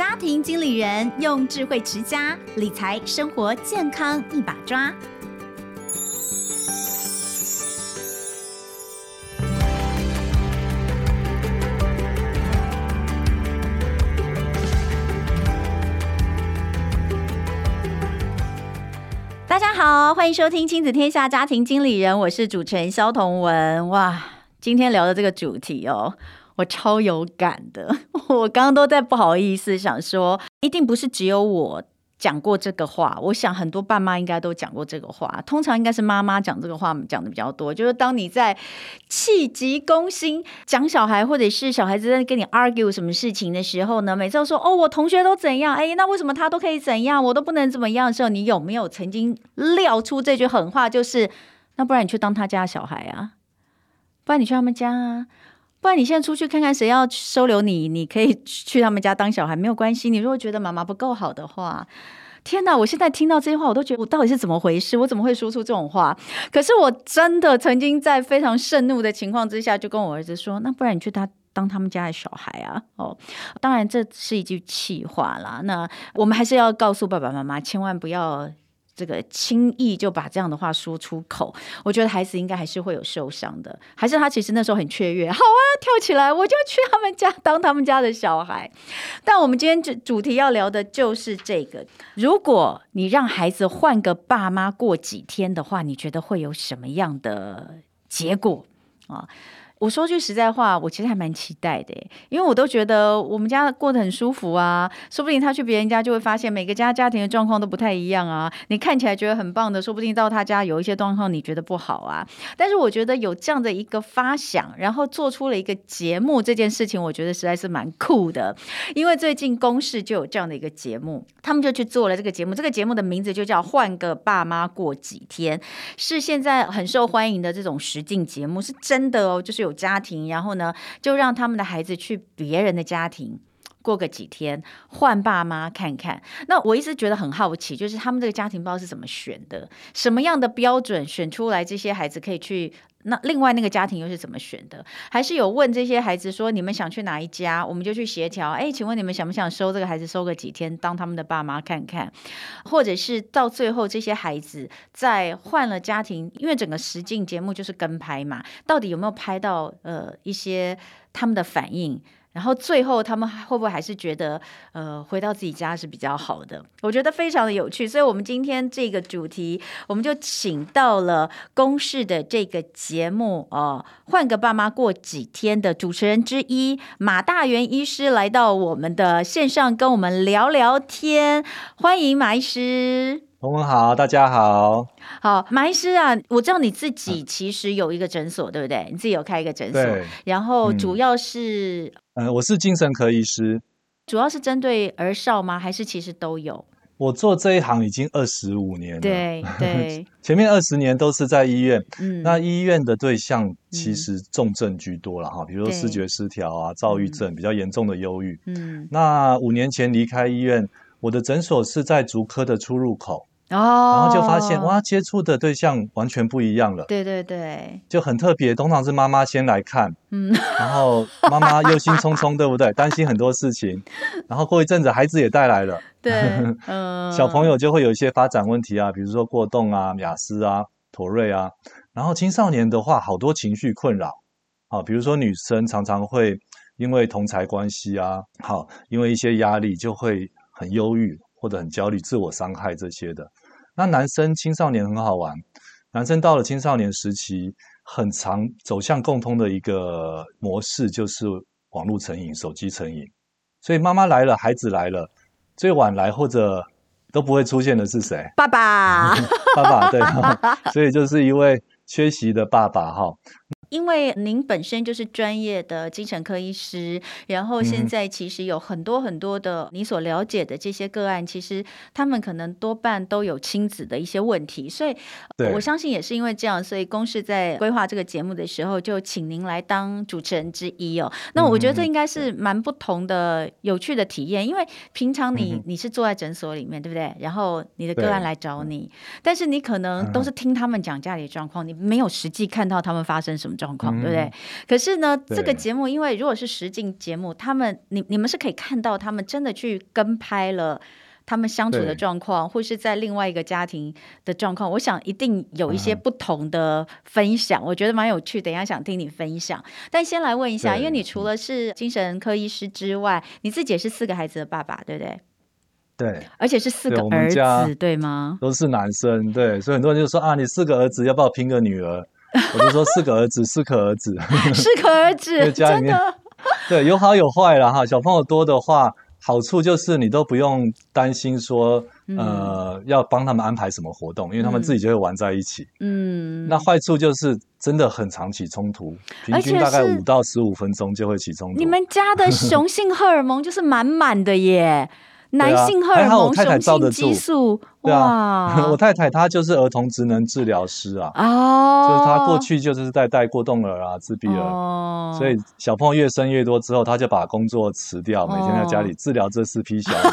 家庭经理人用智慧持家，理财生活健康一把抓。大家好，欢迎收听亲子天下家庭经理人，我是主持人萧彤文。哇，今天聊的这个主题哦。我超有感的，我刚刚都在不好意思，想说一定不是只有我讲过这个话。我想很多爸妈应该都讲过这个话，通常应该是妈妈讲这个话讲的比较多。就是当你在气急攻心讲小孩，或者是小孩子在跟你 argue 什么事情的时候呢，每次都说哦，我同学都怎样，哎，那为什么他都可以怎样，我都不能怎么样的时候，你有没有曾经撂出这句狠话？就是那不然你去当他家小孩啊，不然你去他们家啊。不然你现在出去看看谁要收留你，你可以 去他们家当小孩，没有关系。你如果觉得妈妈不够好的话，天哪！我现在听到这些话，我都觉得我到底是怎么回事？我怎么会说出这种话？可是我真的曾经在非常盛怒的情况之下，就跟我儿子说：“那不然你去他当他们家的小孩啊？”哦，当然这是一句气话啦。那我们还是要告诉爸爸妈妈，千万不要。这个轻易就把这样的话说出口，我觉得孩子应该还是会有受伤的。还是他其实那时候很雀跃，好啊，跳起来，我就去他们家当他们家的小孩。但我们今天主主题要聊的就是这个：如果你让孩子换个爸妈过几天的话，你觉得会有什么样的结果啊？我说句实在话，我其实还蛮期待的，因为我都觉得我们家过得很舒服啊。说不定他去别人家就会发现每个家家庭的状况都不太一样啊。你看起来觉得很棒的，说不定到他家有一些状况你觉得不好啊。但是我觉得有这样的一个发想，然后做出了一个节目这件事情，我觉得实在是蛮酷的。因为最近公视就有这样的一个节目，他们就去做了这个节目。这个节目的名字就叫《换个爸妈过几天》，是现在很受欢迎的这种实境节目，是真的哦，就是有。家庭，然后呢，就让他们的孩子去别人的家庭过个几天，换爸妈看看。那我一直觉得很好奇，就是他们这个家庭包是怎么选的，什么样的标准选出来这些孩子可以去。那另外那个家庭又是怎么选的？还是有问这些孩子说，你们想去哪一家，我们就去协调。哎，请问你们想不想收这个孩子，收个几天当他们的爸妈看看？或者是到最后这些孩子在换了家庭，因为整个实境节目就是跟拍嘛，到底有没有拍到呃一些他们的反应？然后最后他们会不会还是觉得，呃，回到自己家是比较好的？我觉得非常的有趣，所以我们今天这个主题，我们就请到了公视的这个节目哦，换个爸妈过几天的主持人之一马大元医师来到我们的线上跟我们聊聊天，欢迎马医师。彤雯好，大家好。好，马医师啊，我知道你自己其实有一个诊所，嗯、对不对？你自己有开一个诊所，然后主要是，嗯、呃，我是精神科医师，主要是针对儿少吗？还是其实都有？我做这一行已经二十五年了，对对，前面二十年都是在医院，嗯，那医院的对象其实重症居多了哈，嗯、比如说视觉失调啊、躁郁症、比较严重的忧郁，嗯，那五年前离开医院，我的诊所是在足科的出入口。哦，然后就发现哇，接触的对象完全不一样了。对对对，就很特别。通常是妈妈先来看，嗯，然后妈妈忧心忡忡，对不对？担心很多事情。然后过一阵子，孩子也带来了，对，嗯，小朋友就会有一些发展问题啊，比如说过动啊、雅思啊、妥瑞啊。然后青少年的话，好多情绪困扰啊，比如说女生常常会因为同才关系啊，好，因为一些压力就会很忧郁或者很焦虑、自我伤害这些的。那男生青少年很好玩，男生到了青少年时期，很常走向共通的一个模式，就是网络成瘾、手机成瘾。所以妈妈来了，孩子来了，最晚来或者都不会出现的是谁？爸爸，爸爸，对，所以就是一位缺席的爸爸哈。因为您本身就是专业的精神科医师，然后现在其实有很多很多的你所了解的这些个案，其实他们可能多半都有亲子的一些问题，所以我相信也是因为这样，所以公视在规划这个节目的时候，就请您来当主持人之一哦。那我觉得这应该是蛮不同的、有趣的体验，因为平常你你是坐在诊所里面，对不对？然后你的个案来找你，但是你可能都是听他们讲家里的状况，你没有实际看到他们发生什么。状况，对不对？可是呢，这个节目因为如果是实境节目，他们你你们是可以看到他们真的去跟拍了。他们相处的状况，或是在另外一个家庭的状况，我想一定有一些不同的分享，嗯、我觉得蛮有趣。等一下想听你分享，但先来问一下，因为你除了是精神科医师之外，你自己也是四个孩子的爸爸，对不对？对，而且是四个儿子，对吗？都是男生，对，所以很多人就说啊，你四个儿子，要不要拼个女儿？我就说四个儿子，四个儿子，四个儿子，家里面对，有好有坏了哈。小朋友多的话。好处就是你都不用担心说，呃，嗯、要帮他们安排什么活动，因为他们自己就会玩在一起。嗯，那坏处就是真的很常起冲突，平均大概五到十五分钟就会起冲突。你们家的雄性荷尔蒙就是满满的耶。男性荷尔蒙、雄性激素，对啊，我太太她就是儿童职能治疗师啊，哦，就是她过去就是在带过动儿啊、自闭儿，哦，所以小朋友越生越多之后，她就把工作辞掉，每天在家里治疗这四批小孩。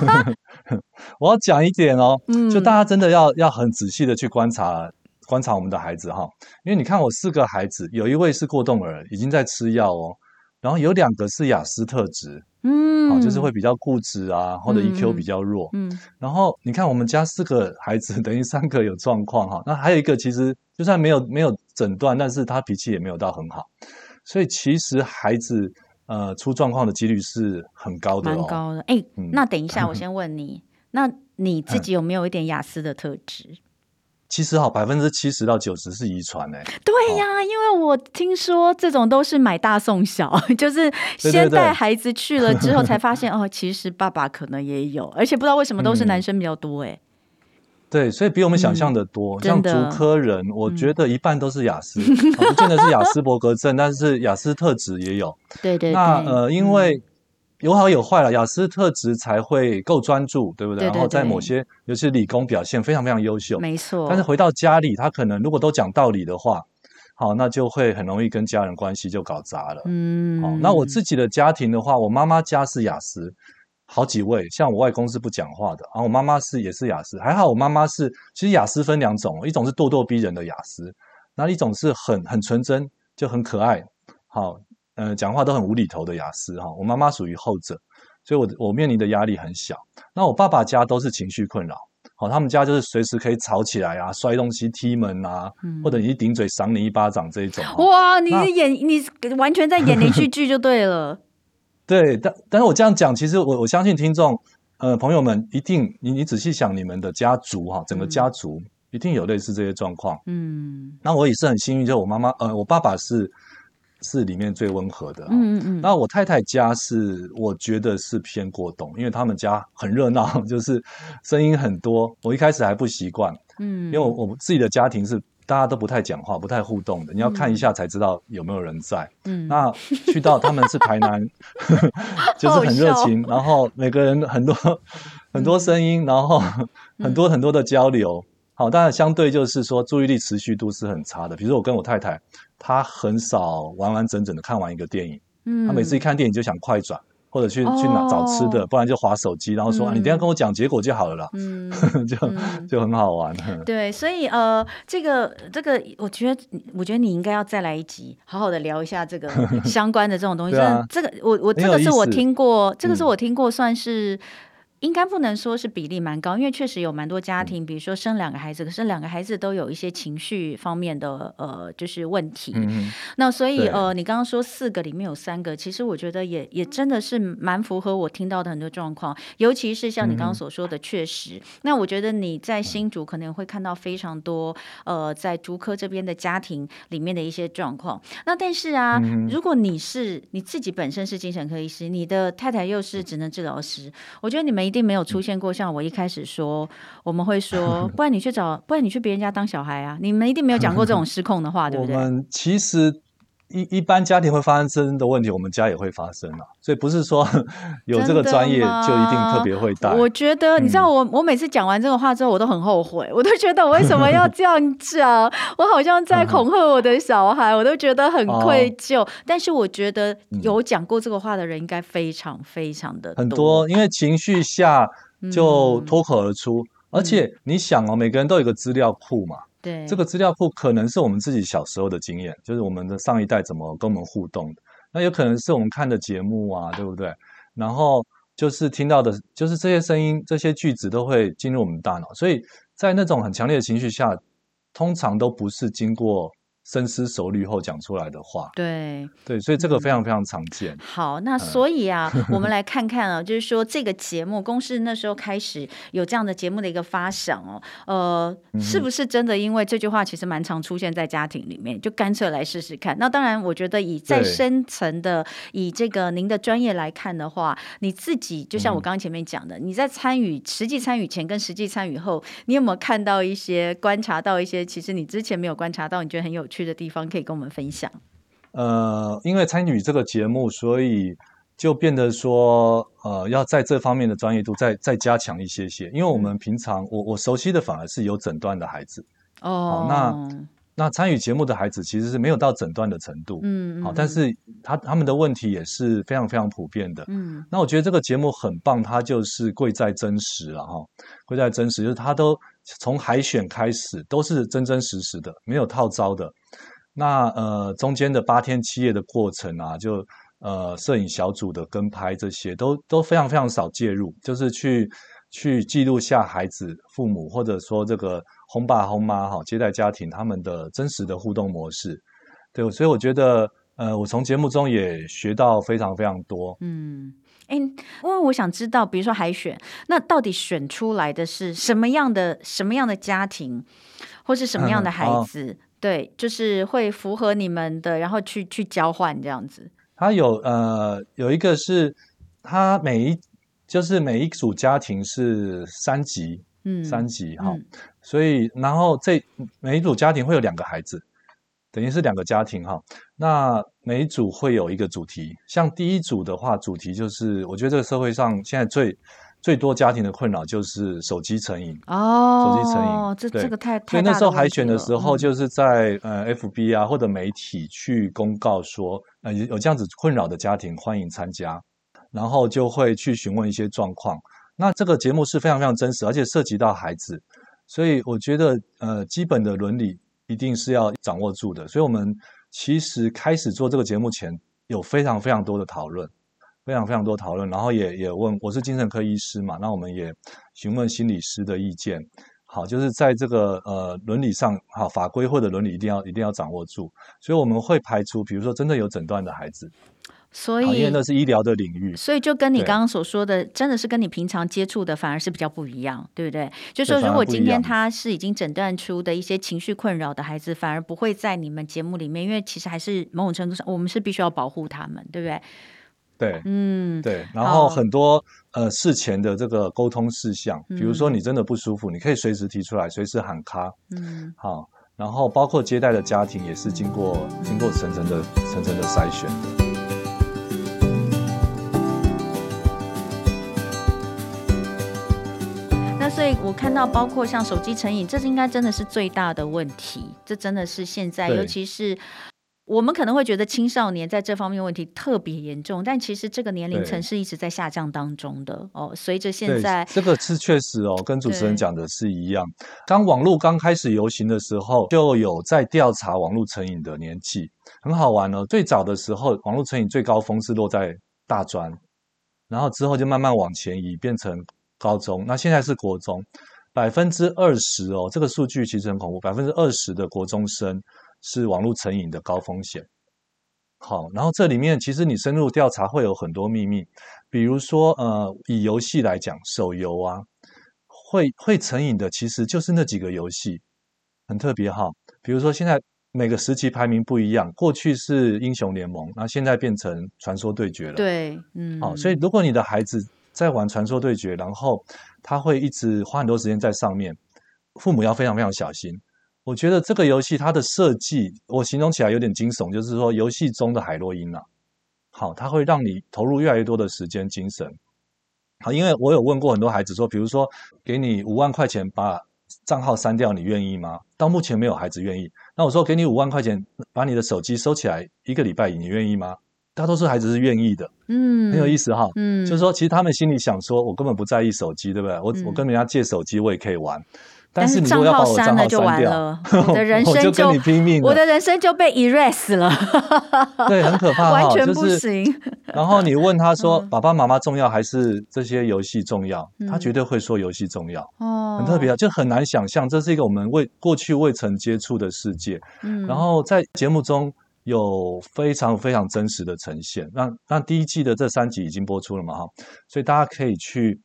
我要讲一点哦，就大家真的要要很仔细的去观察观察我们的孩子哈，因为你看我四个孩子，有一位是过动儿，已经在吃药哦，然后有两个是雅思特质。嗯，好，就是会比较固执啊，或者 EQ 比较弱。嗯，嗯，然后你看我们家四个孩子，等于三个有状况哈。那还有一个，其实就算没有没有诊断，但是他脾气也没有到很好，所以其实孩子呃出状况的几率是很高的，哦蛮高的。哎，那等一下我先问你，那你自己有没有一点雅思的特质？其实好，百分之七十到九十是遗传诶。对呀，哦、因为我听说这种都是买大送小，就是先带孩子去了之后 才发现哦，其实爸爸可能也有，而且不知道为什么都是男生比较多诶。对，所以比我们想象的多。嗯、像竹科人，我觉得一半都是雅斯，不见得是雅斯伯格症，但是雅斯特质也有。对对对。那呃，因为。嗯有好有坏了，雅思特质才会够专注，对不对？对对对，然后在某些，尤其是理工表现非常非常优秀，没错。但是回到家里，他可能如果都讲道理的话，好，那就会很容易跟家人关系就搞砸了。嗯，好，那我自己的家庭的话，我妈妈家是雅思，好几位，像我外公是不讲话的，然后我妈妈是也是雅思，还好我妈妈是，其实雅思分两种，一种是咄咄逼人的雅思，那一种是很很纯真，就很可爱，好。呃，讲话都很无厘头的雅思哈，我妈妈属于后者，所以我我面临的压力很小。那我爸爸家都是情绪困扰，好，他们家就是随时可以吵起来啊，摔东西、踢门啊，嗯、或者你一顶嘴赏你一巴掌这一种。哇，你是演你完全在演连续剧就对了。对，但但是我这样讲，其实我我相信听众呃朋友们一定，你你仔细想，你们的家族哈，整个家族一定有类似这些状况。嗯，那我也是很幸运，就我妈妈呃，我爸爸是。是里面最温和的，嗯嗯嗯。那我太太家是，我觉得是偏过动，因为他们家很热闹，就是声音很多。我一开始还不习惯，嗯，因为我我自己的家庭是大家都不太讲话、不太互动的，你要看一下才知道有没有人在。嗯，那去到他们是台南，就是很热情，然后每个人很多很多声音，然后很多很多的交流。好，当然相对就是说注意力持续度是很差的。比如说我跟我太太。她很少完完整整的看完一个电影，嗯，她每次一看电影就想快转，或者去去哪找吃的，不然就划手机，然后说啊，你等下跟我讲结果就好了啦，嗯，就就很好玩。对，所以呃，这个这个，我觉得我觉得你应该要再来一集，好好的聊一下这个 相关的这种东西。这个我我这个是我听过，这个是我听过算是。应该不能说是比例蛮高，因为确实有蛮多家庭，比如说生两个孩子，可是两个孩子都有一些情绪方面的呃，就是问题。嗯、那所以呃，你刚刚说四个里面有三个，其实我觉得也也真的是蛮符合我听到的很多状况，尤其是像你刚刚所说的，确实。嗯、那我觉得你在新竹可能会看到非常多呃，在竹科这边的家庭里面的一些状况。那但是啊，嗯、如果你是你自己本身是精神科医师，你的太太又是职能治疗师，我觉得你们。一定没有出现过像我一开始说，我们会说，不然你去找，不然你去别人家当小孩啊！你们一定没有讲过这种失控的话，对不对？我们其实一一般家庭会发生的问题，我们家也会发生啊。所以不是说 有这个专业就一定特别会带。我觉得，你知道我，我我每次讲完这个话之后，我都很后悔，我都觉得我为什么要这样讲？我好像在恐吓我的小孩，我都觉得很愧疚。但是我觉得有讲过这个话的人应该非常非常的多很多，因为情绪下就脱口而出。而且你想哦，每个人都有个资料库嘛。对，这个资料库可能是我们自己小时候的经验，就是我们的上一代怎么跟我们互动的。那有可能是我们看的节目啊，对不对？然后就是听到的，就是这些声音、这些句子都会进入我们大脑，所以在那种很强烈的情绪下，通常都不是经过。深思熟虑后讲出来的话，对对，所以这个非常非常常见。嗯、好，那所以啊，嗯、我们 来看看啊，就是说这个节目公司那时候开始有这样的节目的一个发想哦，呃，嗯、是不是真的？因为这句话其实蛮常出现在家庭里面，就干脆来试试看。那当然，我觉得以再深层的以这个您的专业来看的话，你自己就像我刚刚前面讲的，嗯、你在参与实际参与前跟实际参与后，你有没有看到一些观察到一些其实你之前没有观察到，你觉得很有趣的地方可以跟我们分享。呃，因为参与这个节目，所以就变得说，呃，要在这方面的专业度再再加强一些些。因为我们平常，我我熟悉的反而是有诊断的孩子。哦，那那参与节目的孩子其实是没有到诊断的程度。嗯，好，但是他他们的问题也是非常非常普遍的。嗯，那我觉得这个节目很棒，它就是贵在真实了哈，贵在真实，就是它都。从海选开始都是真真实实的，没有套招的。那呃中间的八天七夜的过程啊，就呃摄影小组的跟拍这些都都非常非常少介入，就是去去记录下孩子、父母或者说这个轰爸轰妈哈接待家庭他们的真实的互动模式。对，所以我觉得呃我从节目中也学到非常非常多。嗯。哎，因为我想知道，比如说海选，那到底选出来的是什么样的、什么样的家庭，或是什么样的孩子？嗯哦、对，就是会符合你们的，然后去去交换这样子。他有呃，有一个是他每一就是每一组家庭是三级，嗯，三级哈，嗯、所以然后这每一组家庭会有两个孩子。等于是两个家庭哈，那每一组会有一个主题。像第一组的话，主题就是我觉得这个社会上现在最最多家庭的困扰就是手机成瘾哦，手机成瘾，这这个太太。所以那时候海选的时候，就是在呃 FB 啊或者媒体去公告说，呃有这样子困扰的家庭欢迎参加，然后就会去询问一些状况。那这个节目是非常非常真实，而且涉及到孩子，所以我觉得呃基本的伦理。一定是要掌握住的，所以我们其实开始做这个节目前，有非常非常多的讨论，非常非常多讨论，然后也也问，我是精神科医师嘛，那我们也询问心理师的意见，好，就是在这个呃伦理上，好法规或者伦理一定要一定要掌握住，所以我们会排除，比如说真的有诊断的孩子。所以，因为那是医疗的领域，所以就跟你刚刚所说的，真的是跟你平常接触的反而是比较不一样，对不对？就说如果今天他是已经诊断出的一些情绪困扰的孩子，反而不会在你们节目里面，因为其实还是某种程度上，我们是必须要保护他们，对不对？对，嗯，对。然后很多呃事前的这个沟通事项，比如说你真的不舒服，你可以随时提出来，随时喊卡，嗯，好。然后包括接待的家庭也是经过经过层层的层层的筛选的。所以我看到，包括像手机成瘾，这是应该真的是最大的问题。这真的是现在，尤其是我们可能会觉得青少年在这方面问题特别严重，但其实这个年龄层是一直在下降当中的哦。随着现在，这个是确实哦，跟主持人讲的是一样。对当网络刚开始流行的时候，就有在调查网络成瘾的年纪，很好玩哦。最早的时候，网络成瘾最高峰是落在大专，然后之后就慢慢往前移，变成。高中，那现在是国中，百分之二十哦，这个数据其实很恐怖，百分之二十的国中生是网络成瘾的高风险。好，然后这里面其实你深入调查会有很多秘密，比如说呃，以游戏来讲，手游啊，会会成瘾的其实就是那几个游戏，很特别哈。比如说现在每个时期排名不一样，过去是英雄联盟，那现在变成传说对决了。对，嗯，好，所以如果你的孩子。在玩传说对决，然后他会一直花很多时间在上面，父母要非常非常小心。我觉得这个游戏它的设计，我形容起来有点惊悚，就是说游戏中的海洛因啊，好，它会让你投入越来越多的时间精神。好，因为我有问过很多孩子说，比如说给你五万块钱把账号删掉，你愿意吗？到目前没有孩子愿意。那我说给你五万块钱把你的手机收起来一个礼拜，你愿意吗？大多数孩子是愿意的，嗯，很有意思哈，嗯，就是说，其实他们心里想说，我根本不在意手机，对不对？我、嗯、我跟人家借手机，我也可以玩。但是你如果要把我账号删掉，我的人生就，你拼命，我的人生就被 erase 了。对，很可怕，完全不行。就是、然后你问他说：“爸爸妈妈重要还是这些游戏重要？”嗯、他绝对会说游戏重要。哦，很特别啊，就很难想象这是一个我们未过去未曾接触的世界。嗯，然后在节目中有非常非常真实的呈现。那那第一季的这三集已经播出了嘛？哈，所以大家可以去。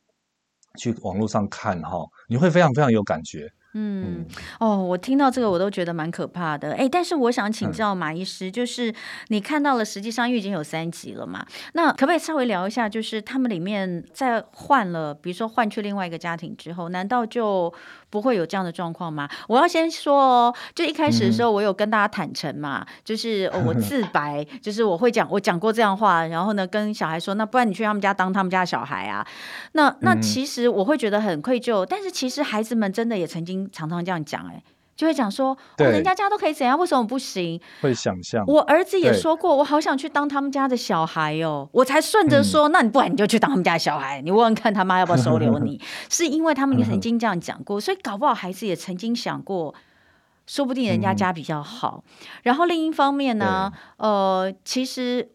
去网络上看哈，你会非常非常有感觉。嗯，哦，我听到这个我都觉得蛮可怕的。哎，但是我想请教马医师，就是你看到了，实际上已经有三集了嘛？那可不可以稍微聊一下，就是他们里面在换了，比如说换去另外一个家庭之后，难道就不会有这样的状况吗？我要先说哦，就一开始的时候，我有跟大家坦诚嘛，嗯、就是、哦、我自白，就是我会讲，我讲过这样话，然后呢，跟小孩说，那不然你去他们家当他们家的小孩啊？那那其实我会觉得很愧疚，但是其实孩子们真的也曾经。常常这样讲，哎，就会讲说，哦，人家家都可以怎样，为什么不行？会想象。我儿子也说过，我好想去当他们家的小孩哦，我才顺着说，嗯，那你不然你就去当他们家的小孩，你问问看他妈要不要收留你？是因为他们也曾经这样讲过，所以搞不好孩子也曾经想过，说不定人家家比较好。嗯，然后另一方面呢，呃，其实。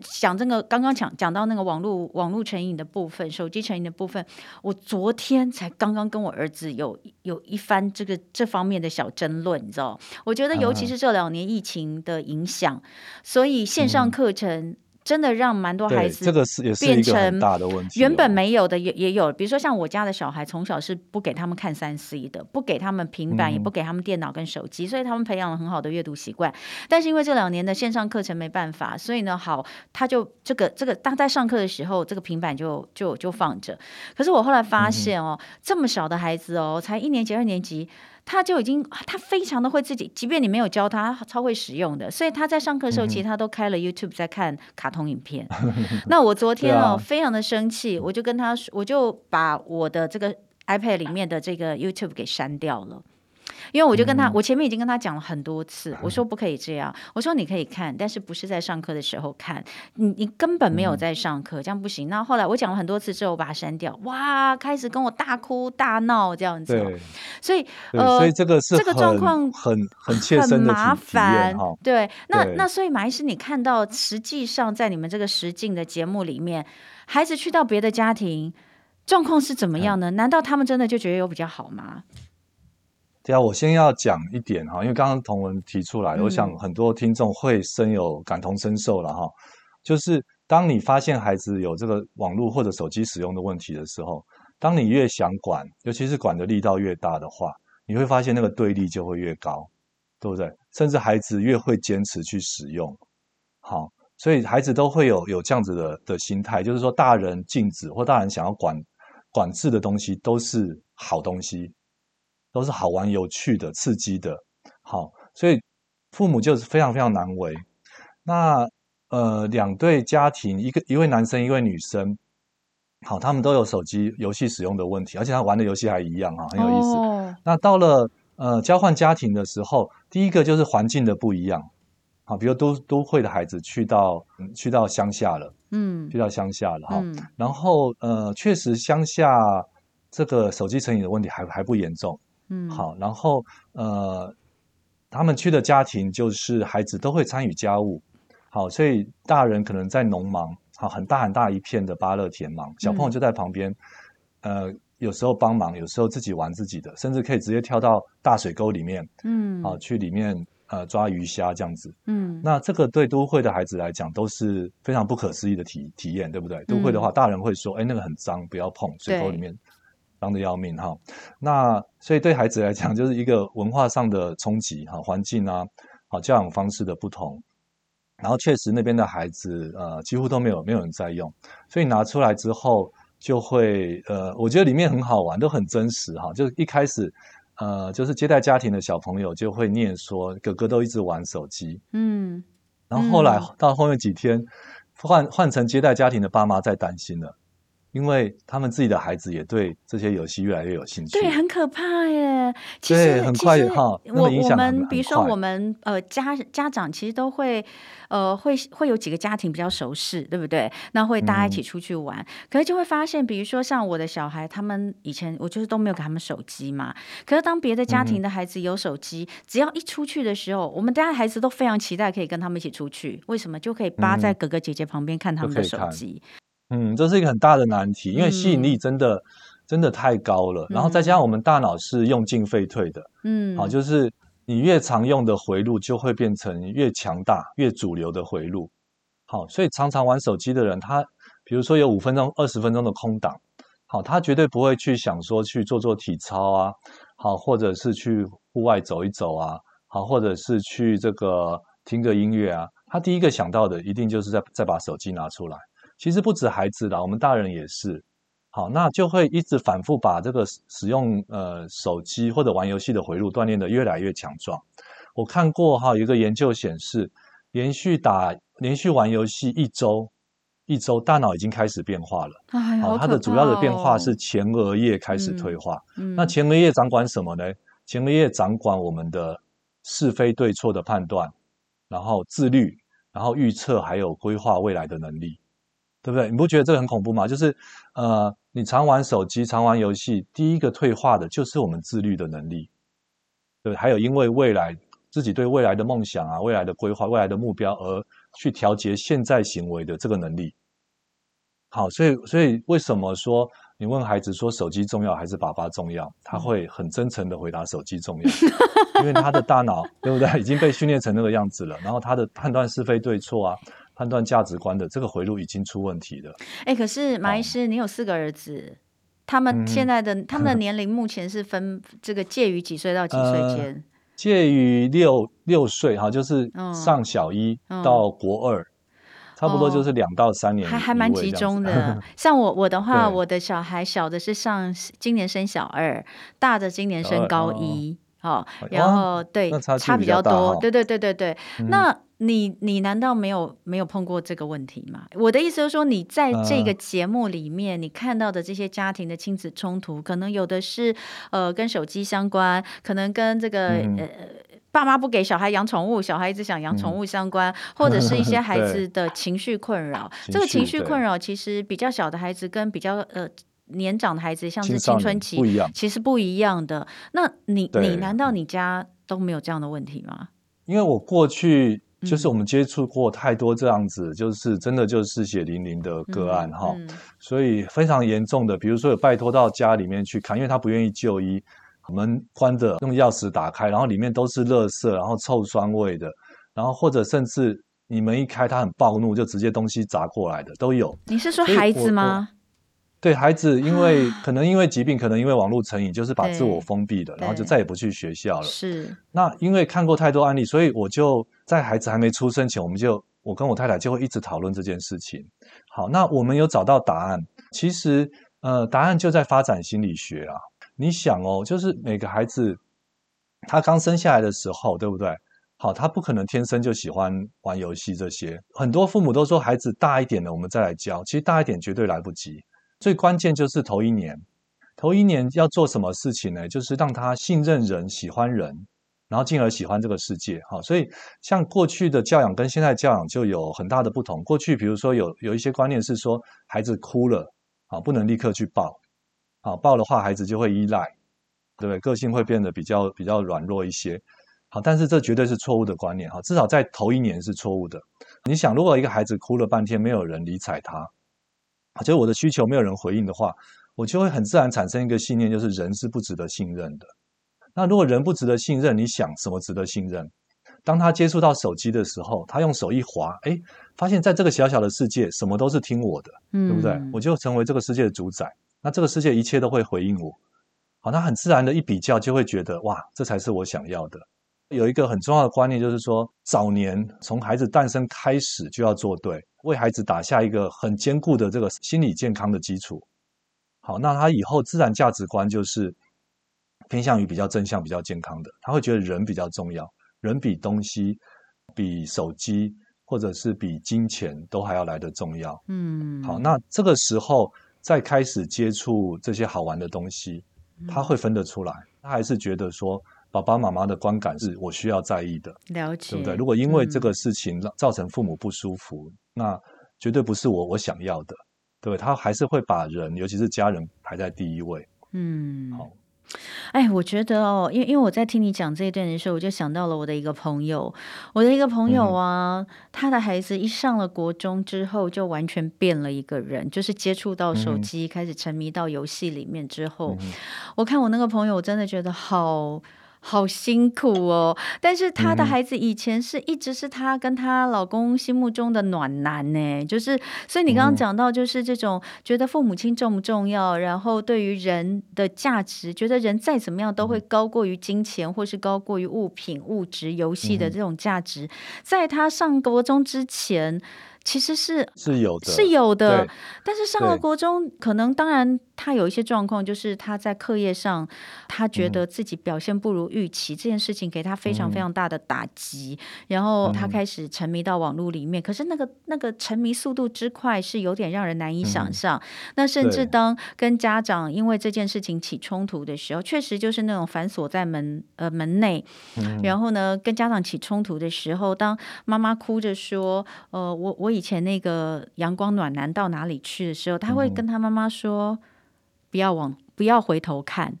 讲这个刚刚讲讲到那个网络网络成瘾的部分，手机成瘾的部分，我昨天才刚刚跟我儿子有有一番这个这方面的小争论，你知道？我觉得尤其是这两年疫情的影响，所以线上课程。嗯真的让蛮多孩子，这个是也是一个很大的问题。原本没有的也也有，比如说像我家的小孩，从小是不给他们看三 C 的，不给他们平板，也不给他们电脑跟手机，所以他们培养了很好的阅读习惯。但是因为这两年的线上课程没办法，所以呢，好，他就这个这个当在上课的时候，这个平板就就就放着。可是我后来发现哦，这么小的孩子哦，才一年级、二年级。他就已经，他非常的会自己，即便你没有教他，他超会使用的。所以他在上课的时候，其实他都开了 YouTube 在看卡通影片。那我昨天哦，非常的生气，我就跟他说，我就把我的这个 iPad 里面的这个 YouTube 给删掉了。因为我就跟他，我前面已经跟他讲了很多次，我说不可以这样，我说你可以看，但是不是在上课的时候看，你你根本没有在上课，这样不行。那后来我讲了很多次之后，我把它删掉，哇，开始跟我大哭大闹这样子。对，所以呃，所以这个是这个状况很很切身的麻烦。对，那对那所以马医师，你看到实际上在你们这个实境的节目里面，孩子去到别的家庭，状况是怎么样呢？难道他们真的就觉得有比较好吗？对啊，我先要讲一点哈，因为刚刚同文提出来，嗯、我想很多听众会深有感同身受了哈。就是当你发现孩子有这个网络或者手机使用的问题的时候，当你越想管，尤其是管的力道越大的话，你会发现那个对立就会越高，对不对？甚至孩子越会坚持去使用。好，所以孩子都会有有这样子的的心态，就是说大人禁止或大人想要管管制的东西都是好东西。都是好玩、有趣的、刺激的，好，所以父母就是非常非常难为。那呃，两对家庭，一个一位男生，一位女生，好，他们都有手机游戏使用的问题，而且他玩的游戏还一样啊，很有意思。Oh. 那到了呃交换家庭的时候，第一个就是环境的不一样，好，比如都都会的孩子去到去到乡下了，嗯，去到乡下了哈，嗯、然后呃，确实乡下这个手机成瘾的问题还还不严重。嗯，好，然后呃，他们去的家庭就是孩子都会参与家务，好，所以大人可能在农忙，好，很大很大一片的芭乐田忙，小朋友就在旁边，嗯、呃，有时候帮忙，有时候自己玩自己的，甚至可以直接跳到大水沟里面，嗯，好，去里面呃抓鱼虾这样子，嗯，那这个对都会的孩子来讲都是非常不可思议的体体验，对不对？嗯、都会的话，大人会说，哎，那个很脏，不要碰，水沟里面。脏的要命哈，那所以对孩子来讲就是一个文化上的冲击哈，环境啊，好教养方式的不同，然后确实那边的孩子呃几乎都没有没有人在用，所以拿出来之后就会呃，我觉得里面很好玩，都很真实哈，就是一开始呃就是接待家庭的小朋友就会念说哥哥都一直玩手机，嗯，然后后来到后面几天换换成接待家庭的爸妈在担心了。因为他们自己的孩子也对这些游戏越来越有兴趣，对，很可怕耶。其实对，很快哈，我我们比如说我们呃家家长其实都会呃会会有几个家庭比较熟识，对不对？那会大家一起出去玩，嗯、可是就会发现，比如说像我的小孩，他们以前我就是都没有给他们手机嘛。可是当别的家庭的孩子有手机，嗯、只要一出去的时候，我们家的孩子都非常期待可以跟他们一起出去。为什么？就可以扒在哥哥姐姐旁边看他们的手机。嗯嗯，这是一个很大的难题，因为吸引力真的、嗯、真的太高了，然后再加上我们大脑是用进废退的，嗯，好，就是你越常用的回路就会变成越强大、越主流的回路。好，所以常常玩手机的人，他比如说有五分钟、二十分钟的空档，好，他绝对不会去想说去做做体操啊，好，或者是去户外走一走啊，好，或者是去这个听个音乐啊，他第一个想到的一定就是在再把手机拿出来。其实不止孩子啦，我们大人也是。好，那就会一直反复把这个使用呃手机或者玩游戏的回路锻炼得越来越强壮。我看过哈，有一个研究显示，连续打、连续玩游戏一周，一周大脑已经开始变化了。哎，好，它的主要的变化是前额叶开始退化。嗯，那前额叶掌管什么呢？前额叶掌管我们的是非对错的判断，然后自律，然后预测，还有规划未来的能力。对不对？你不觉得这个很恐怖吗？就是，呃，你常玩手机、常玩游戏，第一个退化的就是我们自律的能力，对，还有因为未来自己对未来的梦想啊、未来的规划、未来的目标而去调节现在行为的这个能力。好，所以，所以为什么说你问孩子说手机重要还是爸爸重要？他会很真诚的回答手机重要，因为他的大脑对不对已经被训练成那个样子了，然后他的判断是非对错啊。判断价值观的这个回路已经出问题了。哎、欸，可是马医师，你有四个儿子，他们现在的、嗯、他们的年龄目前是分这个介于几岁到几岁间？呃、介于六六岁哈，就是上小一到国二，嗯、差不多就是两到三年，还还蛮集中的。像我我的话，我的小孩小的是上今年升小二，大的今年升高一。好、哦，然后对差，差比较多，对对对对对。嗯、那你你难道没有没有碰过这个问题吗？我的意思就是说，你在这个节目里面，你看到的这些家庭的亲子冲突，可能有的是呃跟手机相关，可能跟这个、嗯、呃爸妈不给小孩养宠物，小孩一直想养宠物相关，嗯、或者是一些孩子的情绪困扰。这个情绪困扰其实比较小的孩子跟比较呃。年长的孩子像是青春期，不一样其实不一样的。那你你难道你家都没有这样的问题吗？因为我过去就是我们接触过太多这样子，嗯、就是真的就是血淋淋的个案哈，所以非常严重的，比如说有拜托到家里面去看，因为他不愿意就医，门关着，用钥匙打开，然后里面都是垃圾，然后臭酸味的，然后或者甚至你门一开，他很暴怒，就直接东西砸过来的都有。你是说孩子吗？对孩子，因为可能因为疾病，可能因为网络成瘾，就是把自我封闭了，然后就再也不去学校了。是。那因为看过太多案例，所以我就在孩子还没出生前，我们就我跟我太太就会一直讨论这件事情。好，那我们有找到答案。其实，呃，答案就在发展心理学啊。你想哦，就是每个孩子他刚生下来的时候，对不对？好，他不可能天生就喜欢玩游戏这些。很多父母都说，孩子大一点了，我们再来教。其实大一点绝对来不及。最关键就是头一年，头一年要做什么事情呢？就是让他信任人、喜欢人，然后进而喜欢这个世界。好，所以像过去的教养跟现在教养就有很大的不同。过去比如说有有一些观念是说，孩子哭了，啊，不能立刻去抱，啊，抱的话孩子就会依赖，对不对？个性会变得比较比较软弱一些。好，但是这绝对是错误的观念。哈，至少在头一年是错误的。你想，如果一个孩子哭了半天，没有人理睬他。就是我的需求没有人回应的话，我就会很自然产生一个信念，就是人是不值得信任的。那如果人不值得信任，你想什么值得信任？当他接触到手机的时候，他用手一滑，诶，发现在这个小小的世界，什么都是听我的，对不对？我就成为这个世界的主宰。那这个世界一切都会回应我。好，那很自然的一比较，就会觉得哇，这才是我想要的。有一个很重要的观念，就是说早年从孩子诞生开始就要做对。为孩子打下一个很坚固的这个心理健康的基础。好，那他以后自然价值观就是偏向于比较正向、比较健康的。他会觉得人比较重要，人比东西、比手机或者是比金钱都还要来得重要。嗯，好，那这个时候再开始接触这些好玩的东西，他会分得出来，他还是觉得说爸爸妈妈的观感是我需要在意的，了解，对不对？如果因为这个事情让造成父母不舒服，嗯、那绝对不是我我想要的，对不对？他还是会把人，尤其是家人排在第一位。嗯，好。哎，我觉得哦，因为因为我在听你讲这一段的时候，我就想到了我的一个朋友，我的一个朋友啊，嗯、他的孩子一上了国中之后，就完全变了一个人，就是接触到手机，嗯、开始沉迷到游戏里面之后，嗯、我看我那个朋友，我真的觉得好。好辛苦哦，但是她的孩子以前是一直是她跟她老公心目中的暖男呢，就是所以你刚刚讲到就是这种觉得父母亲重不重要，然后对于人的价值，觉得人再怎么样都会高过于金钱或是高过于物品、物质、游戏的这种价值，在她上国中之前。其实是是有的，是有的，但是上了国中，可能当然他有一些状况，就是他在课业上，他觉得自己表现不如预期，嗯、这件事情给他非常非常大的打击，嗯、然后他开始沉迷到网络里面。嗯、可是那个那个沉迷速度之快，是有点让人难以想象。嗯、那甚至当跟家长因为这件事情起冲突的时候，确实就是那种反锁在门呃门内，嗯、然后呢跟家长起冲突的时候，当妈妈哭着说：“呃，我我。”以前那个阳光暖男到哪里去的时候，他会跟他妈妈说：“不要往，不要回头看。”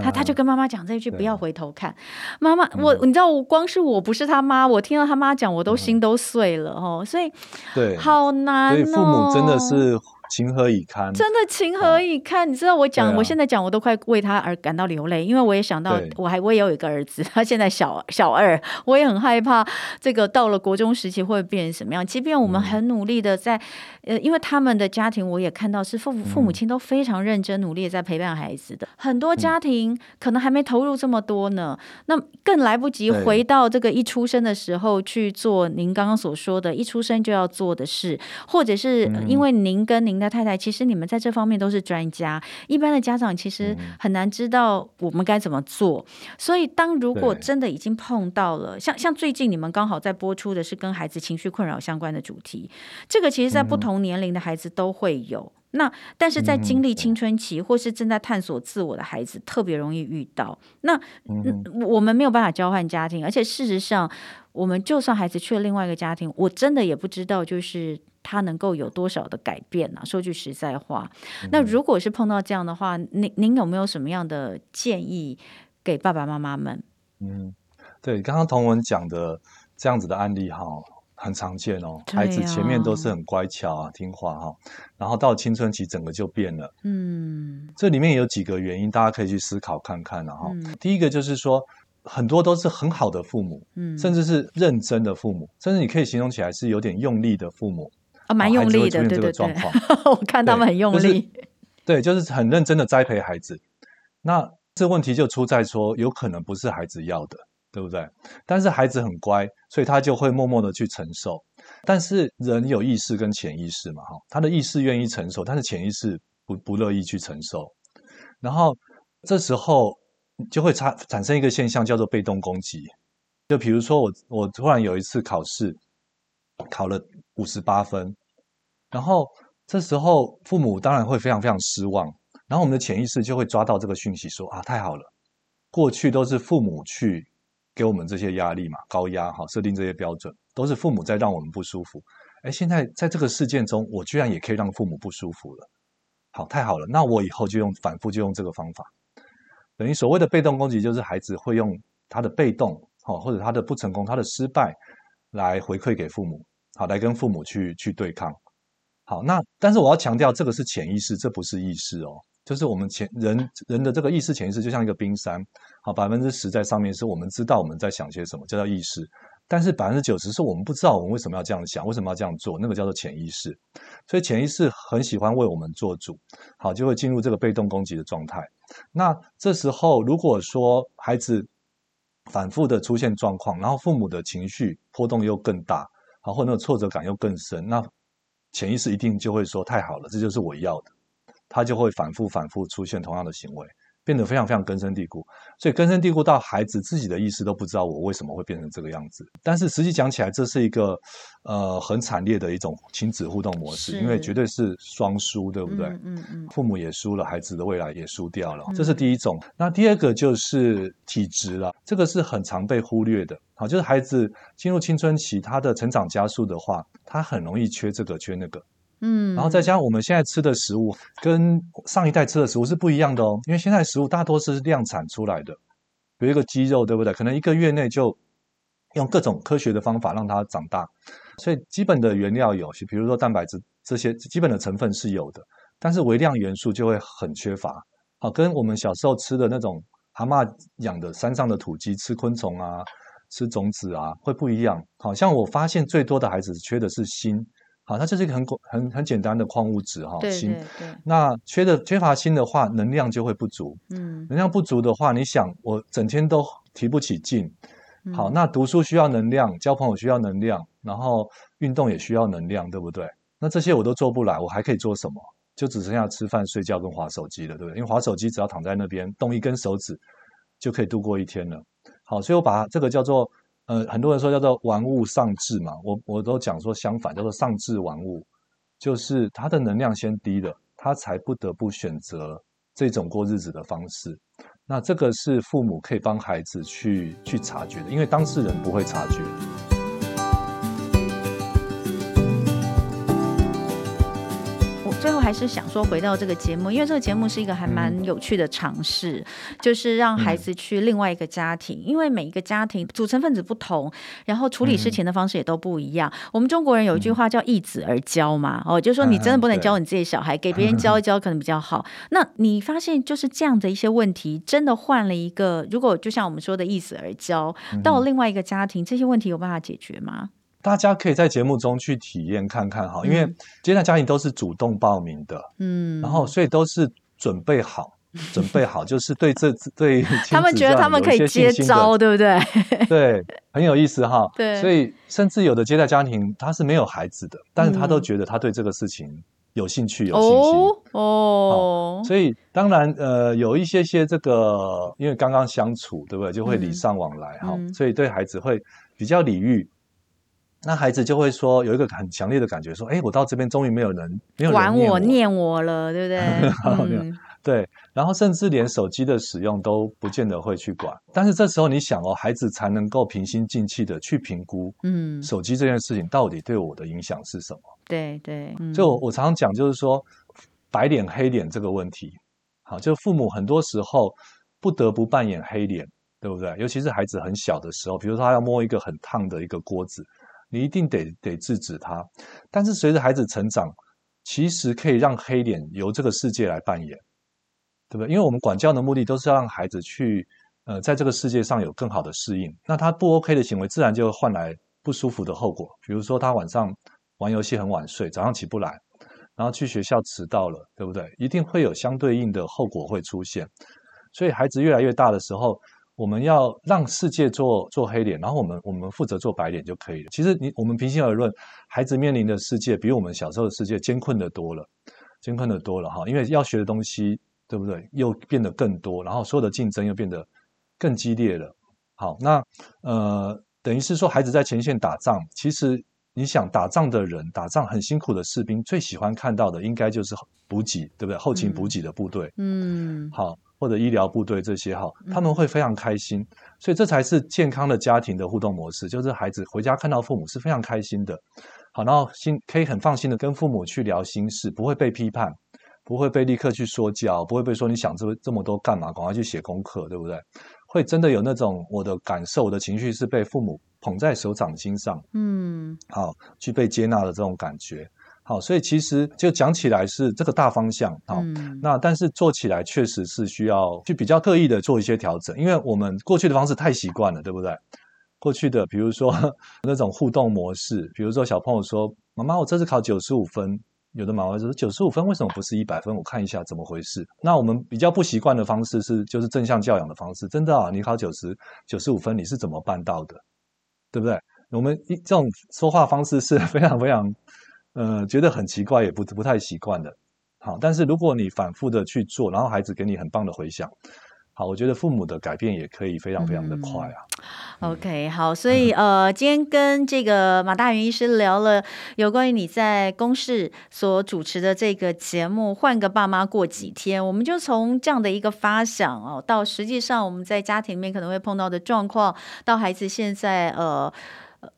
他他就跟妈妈讲这一句：“不要回头看。”妈妈，我你知道，我光是我不是他妈，我听到他妈讲，我都心都碎了哦。所以，对，好难哦。所以父母真的是。情何以堪？真的情何以堪？你知道我讲，啊、我现在讲，我都快为他而感到流泪，因为我也想到，我还我也有一个儿子，他现在小 小二，我也很害怕这个到了国中时期会变成什么样。即便我们很努力的在，呃，因为他们的家庭，我也看到是父父母亲都非常认真努力的在陪伴孩子的，很多家庭可能还没投入这么多呢，那更来不及回到这个一出生的时候去做您刚刚所说的，一出生就要做的事，或者是因为您跟您。您的太太，其实你们在这方面都是专家。一般的家长其实很难知道我们该怎么做。所以，当如果真的已经碰到了，像像最近你们刚好在播出的是跟孩子情绪困扰相关的主题，这个其实在不同年龄的孩子都会有。那但是在经历青春期或是正在探索自我的孩子，特别容易遇到。那我们没有办法交换家庭，而且事实上，我们就算孩子去了另外一个家庭，我真的也不知道就是。他能够有多少的改变呢、啊？说句实在话，那如果是碰到这样的话，您您有没有什么样的建议给爸爸妈妈们？嗯，对，刚刚彤雯讲的这样子的案例哈，很常见哦。孩子前面都是很乖巧啊、听话哈，然后到青春期整个就变了。嗯，这里面有几个原因，大家可以去思考看看然后、嗯、第一个就是说，很多都是很好的父母，嗯，甚至是认真的父母，甚至你可以形容起来是有点用力的父母。啊，蛮用力的，对对对，我看他们很用力，对，就是很认真的栽培孩子。那这问题就出在说，有可能不是孩子要的，对不对？但是孩子很乖，所以他就会默默的去承受。但是人有意识跟潜意识嘛，哈，他的意识愿意承受，但是潜意识不不乐意去承受。然后这时候就会产产生一个现象，叫做被动攻击。就比如说我我突然有一次考试考了。五十八分，然后这时候父母当然会非常非常失望，然后我们的潜意识就会抓到这个讯息说，啊，太好了，过去都是父母去给我们这些压力嘛，高压哈，设定这些标准，都是父母在让我们不舒服。哎，现在在这个事件中，我居然也可以让父母不舒服了，好，太好了，那我以后就用反复就用这个方法，等于所谓的被动攻击，就是孩子会用他的被动，好，或者他的不成功、他的失败来回馈给父母。好，来跟父母去去对抗。好，那但是我要强调，这个是潜意识，这不是意识哦。就是我们潜人人的这个意识、潜意识，就像一个冰山。好，百分之十在上面是我们知道我们在想些什么，叫做意识。但是百分之九十是我们不知道我们为什么要这样想，为什么要这样做，那个叫做潜意识。所以潜意识很喜欢为我们做主，好，就会进入这个被动攻击的状态。那这时候如果说孩子反复的出现状况，然后父母的情绪波动又更大。然后那个挫折感又更深，那潜意识一定就会说太好了，这就是我要的，他就会反复反复出现同样的行为，变得非常非常根深蒂固，所以根深蒂固到孩子自己的意识都不知道我为什么会变成这个样子。但是实际讲起来，这是一个呃很惨烈的一种亲子互动模式，因为绝对是双输，对不对？嗯嗯，嗯。父母也输了，孩子的未来也输掉了，这是第一种。嗯、那第二个就是体质了，这个是很常被忽略的。好，就是孩子进入青春期，他的成长加速的话，他很容易缺这个缺那个。嗯，然后再加上我们现在吃的食物跟上一代吃的食物是不一样的哦，因为现在食物大多是量产出来的，比如一个鸡肉，对不对？可能一个月内就用各种科学的方法让它长大，所以基本的原料有，比如说蛋白质这些基本的成分是有的，但是微量元素就会很缺乏。好，跟我们小时候吃的那种蛤蟆养的山上的土鸡吃昆虫啊、吃种子啊会不一样。好像我发现最多的孩子缺的是锌。好，那这是一个很很很简单的矿物质哈，锌。那缺的缺乏锌的话，能量就会不足。嗯，能量不足的话，你想我整天都提不起劲。好，那读书需要能量，交朋友需要能量，然后运动也需要能量，对不对？那这些我都做不来，我还可以做什么？就只剩下吃饭、睡觉跟划手机了，对不对？因为划手机只要躺在那边动一根手指，就可以度过一天了。好，所以我把这个叫做。呃，很多人说叫做玩物丧志嘛，我我都讲说相反，叫做丧志玩物，就是他的能量先低了，他才不得不选择这种过日子的方式。那这个是父母可以帮孩子去去察觉的，因为当事人不会察觉。最后还是想说回到这个节目，因为这个节目是一个还蛮有趣的尝试，嗯、就是让孩子去另外一个家庭，嗯、因为每一个家庭组成分子不同，然后处理事情的方式也都不一样。嗯、我们中国人有一句话叫“易子而教”嘛，哦，就是说你真的不能教你自己小孩，嗯、给别人教一教可能比较好。嗯、那你发现就是这样的一些问题，真的换了一个，如果就像我们说的“易子而教”，到另外一个家庭，这些问题有办法解决吗？大家可以在节目中去体验看看哈，因为接待家庭都是主动报名的，嗯，然后所以都是准备好，准备好就是对这对他们觉得他们可以接招，对不对？对，很有意思哈。对，所以甚至有的接待家庭他是没有孩子的，但是他都觉得他对这个事情有兴趣、有信心哦。所以当然呃，有一些些这个，因为刚刚相处，对不对？就会礼尚往来哈，所以对孩子会比较礼遇。那孩子就会说，有一个很强烈的感觉，说：“哎，我到这边终于没有人，没有人管我念我了，对不对？” 嗯、对，然后甚至连手机的使用都不见得会去管。但是这时候你想哦，孩子才能够平心静气的去评估，嗯，手机这件事情到底对我的影响是什么？对对，嗯、就我我常常讲，就是说白脸黑脸这个问题，好，就父母很多时候不得不扮演黑脸，对不对？尤其是孩子很小的时候，比如说他要摸一个很烫的一个锅子。你一定得得制止他，但是随着孩子成长，其实可以让黑脸由这个世界来扮演，对不对？因为我们管教的目的都是要让孩子去，呃，在这个世界上有更好的适应。那他不 OK 的行为，自然就会换来不舒服的后果。比如说他晚上玩游戏很晚睡，早上起不来，然后去学校迟到了，对不对？一定会有相对应的后果会出现。所以孩子越来越大的时候，我们要让世界做做黑脸，然后我们我们负责做白脸就可以了。其实你我们平心而论，孩子面临的世界比我们小时候的世界艰困的多了，艰困的多了哈。因为要学的东西，对不对？又变得更多，然后所有的竞争又变得更激烈了。好，那呃，等于是说，孩子在前线打仗，其实你想打仗的人，打仗很辛苦的士兵，最喜欢看到的应该就是补给，对不对？后勤补给的部队，嗯，好。或者医疗部队这些哈，他们会非常开心，嗯、所以这才是健康的家庭的互动模式，就是孩子回家看到父母是非常开心的，好，然后心可以很放心的跟父母去聊心事，不会被批判，不会被立刻去说教，不会被说你想这这么多干嘛，赶快去写功课，对不对？会真的有那种我的感受，我的情绪是被父母捧在手掌心上，嗯，好，去被接纳的这种感觉。好，所以其实就讲起来是这个大方向，好，嗯、那但是做起来确实是需要去比较特意的做一些调整，因为我们过去的方式太习惯了，对不对？过去的比如说 那种互动模式，比如说小朋友说：“妈妈，我这次考九十五分。”有的妈妈说：“九十五分为什么不是一百分？我看一下怎么回事。”那我们比较不习惯的方式是，就是正向教养的方式。真的啊，你考九十九十五分，你是怎么办到的？对不对？我们一这种说话方式是非常非常。呃，觉得很奇怪，也不不太习惯的。好，但是如果你反复的去做，然后孩子给你很棒的回响，好，我觉得父母的改变也可以非常非常的快啊。嗯、OK，好，所以呃，今天跟这个马大元医师聊了有关于你在公视所主持的这个节目《换个爸妈过几天》，我们就从这样的一个发想哦，到实际上我们在家庭里面可能会碰到的状况，到孩子现在呃。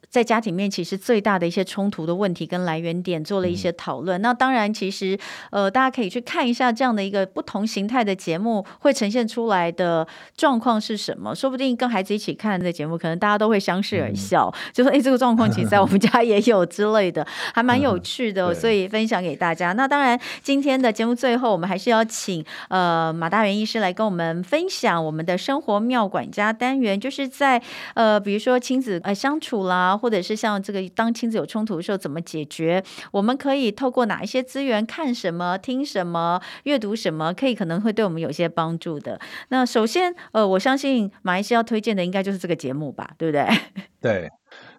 在家庭面，其实最大的一些冲突的问题跟来源点做了一些讨论。嗯、那当然，其实呃，大家可以去看一下这样的一个不同形态的节目会呈现出来的状况是什么。说不定跟孩子一起看这节目，可能大家都会相视而笑，嗯、就说：“哎，这个状况其实在我们家也有之类的，还蛮有趣的。嗯”所以分享给大家。那当然，今天的节目最后，我们还是要请呃马大元医师来跟我们分享我们的生活妙管家单元，就是在呃比如说亲子呃相处啦。或者是像这个，当亲子有冲突的时候，怎么解决？我们可以透过哪一些资源看什么、听什么、阅读什么，可以可能会对我们有些帮助的。那首先，呃，我相信马医师要推荐的应该就是这个节目吧，对不对？对，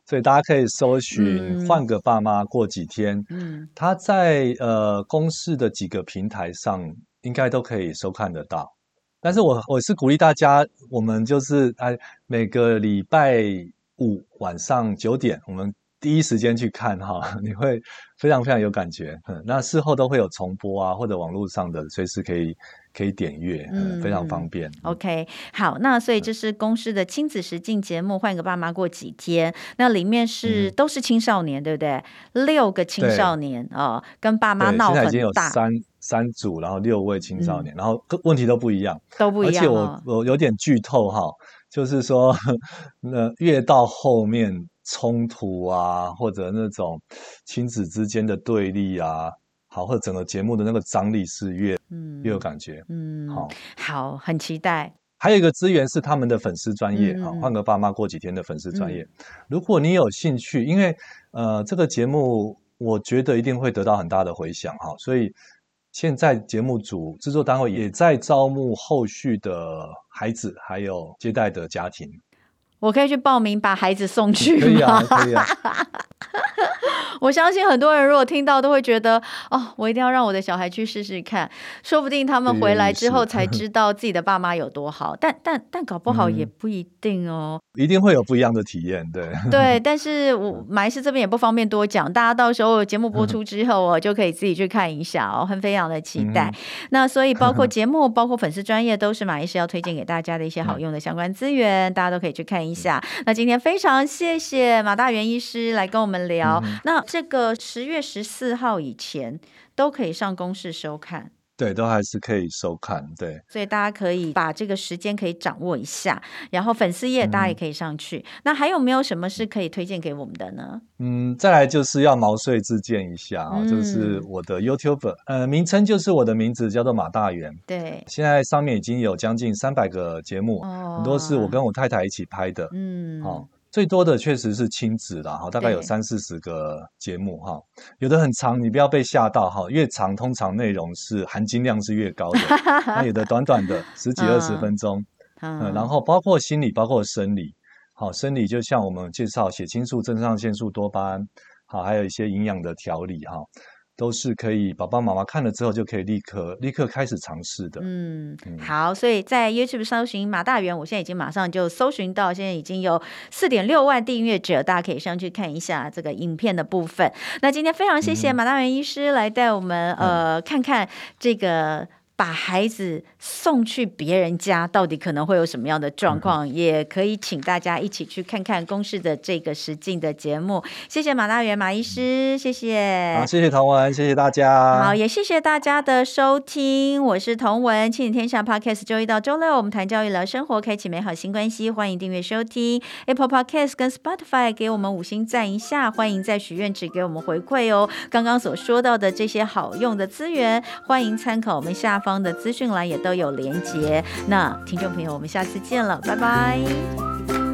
所以大家可以搜寻《换个爸妈过几天》，嗯，他在呃公视的几个平台上应该都可以收看得到。但是我我是鼓励大家，我们就是哎每个礼拜。五晚上九点，我们第一时间去看哈，你会非常非常有感觉。嗯，那事后都会有重播啊，或者网络上的随时可以可以点阅，嗯，非常方便。OK，好，那所以这是公司的亲子实境节目《换个爸妈过几天》，那里面是、嗯、都是青少年，对不对？六个青少年啊、哦，跟爸妈闹很大。现在已经有三三组，然后六位青少年，嗯、然后问题都不一样，都不一样。而且我我有点剧透哈。就是说，那越到后面冲突啊，或者那种亲子之间的对立啊，好，或者整个节目的那个张力是越嗯越有感觉，嗯，好，好，很期待。还有一个资源是他们的粉丝专业啊，换个爸妈过几天的粉丝专业。嗯、如果你有兴趣，因为呃这个节目我觉得一定会得到很大的回响哈，所以。现在节目组制作单位也在招募后续的孩子，还有接待的家庭。我可以去报名把孩子送去吗？可以啊，可以啊。我相信很多人如果听到都会觉得哦，我一定要让我的小孩去试试看，说不定他们回来之后才知道自己的爸妈有多好。但但但搞不好也不一定哦，一定会有不一样的体验，对对。但是我马医师这边也不方便多讲，大家到时候节目播出之后，我就可以自己去看一下哦，很非常的期待。那所以包括节目，包括粉丝专业，都是马医师要推荐给大家的一些好用的相关资源，大家都可以去看一下。那今天非常谢谢马大元医师来跟我们聊。那这个十月十四号以前都可以上公视收看，对，都还是可以收看，对，所以大家可以把这个时间可以掌握一下，然后粉丝页大家也可以上去。嗯、那还有没有什么是可以推荐给我们的呢？嗯，再来就是要毛遂自荐一下啊，嗯、就是我的 YouTube，呃，名称就是我的名字，叫做马大元。对，现在上面已经有将近三百个节目，哦、很多是我跟我太太一起拍的，嗯，好、哦。最多的确实是亲子啦，哈，大概有三四十个节目哈，有的很长，你不要被吓到哈，越长通常内容是含金量是越高的，那有的短短的十几二十分钟，嗯，然后包括心理，包括生理，好，生理就像我们介绍血清素、肾上腺素、多巴胺，好，还有一些营养的调理哈。都是可以，爸爸妈妈看了之后就可以立刻立刻开始尝试的。嗯，嗯好，所以在 YouTube 搜寻马大元，我现在已经马上就搜寻到，现在已经有四点六万订阅者，大家可以上去看一下这个影片的部分。那今天非常谢谢马大元医师来带我们、嗯、呃看看这个。把孩子送去别人家，到底可能会有什么样的状况？嗯、也可以请大家一起去看看公视的这个实境的节目。谢谢马大元马医师，谢谢。好，谢谢同文，谢谢大家。好，也谢谢大家的收听。我是同文，亲子天下 Podcast，周一到周六我们谈教育聊生活，开启美好新关系。欢迎订阅收听 Apple Podcast 跟 Spotify，给我们五星赞一下。欢迎在许愿池给我们回馈哦。刚刚所说到的这些好用的资源，欢迎参考我们下方的资讯栏也都有连接。那听众朋友，我们下次见了，拜拜。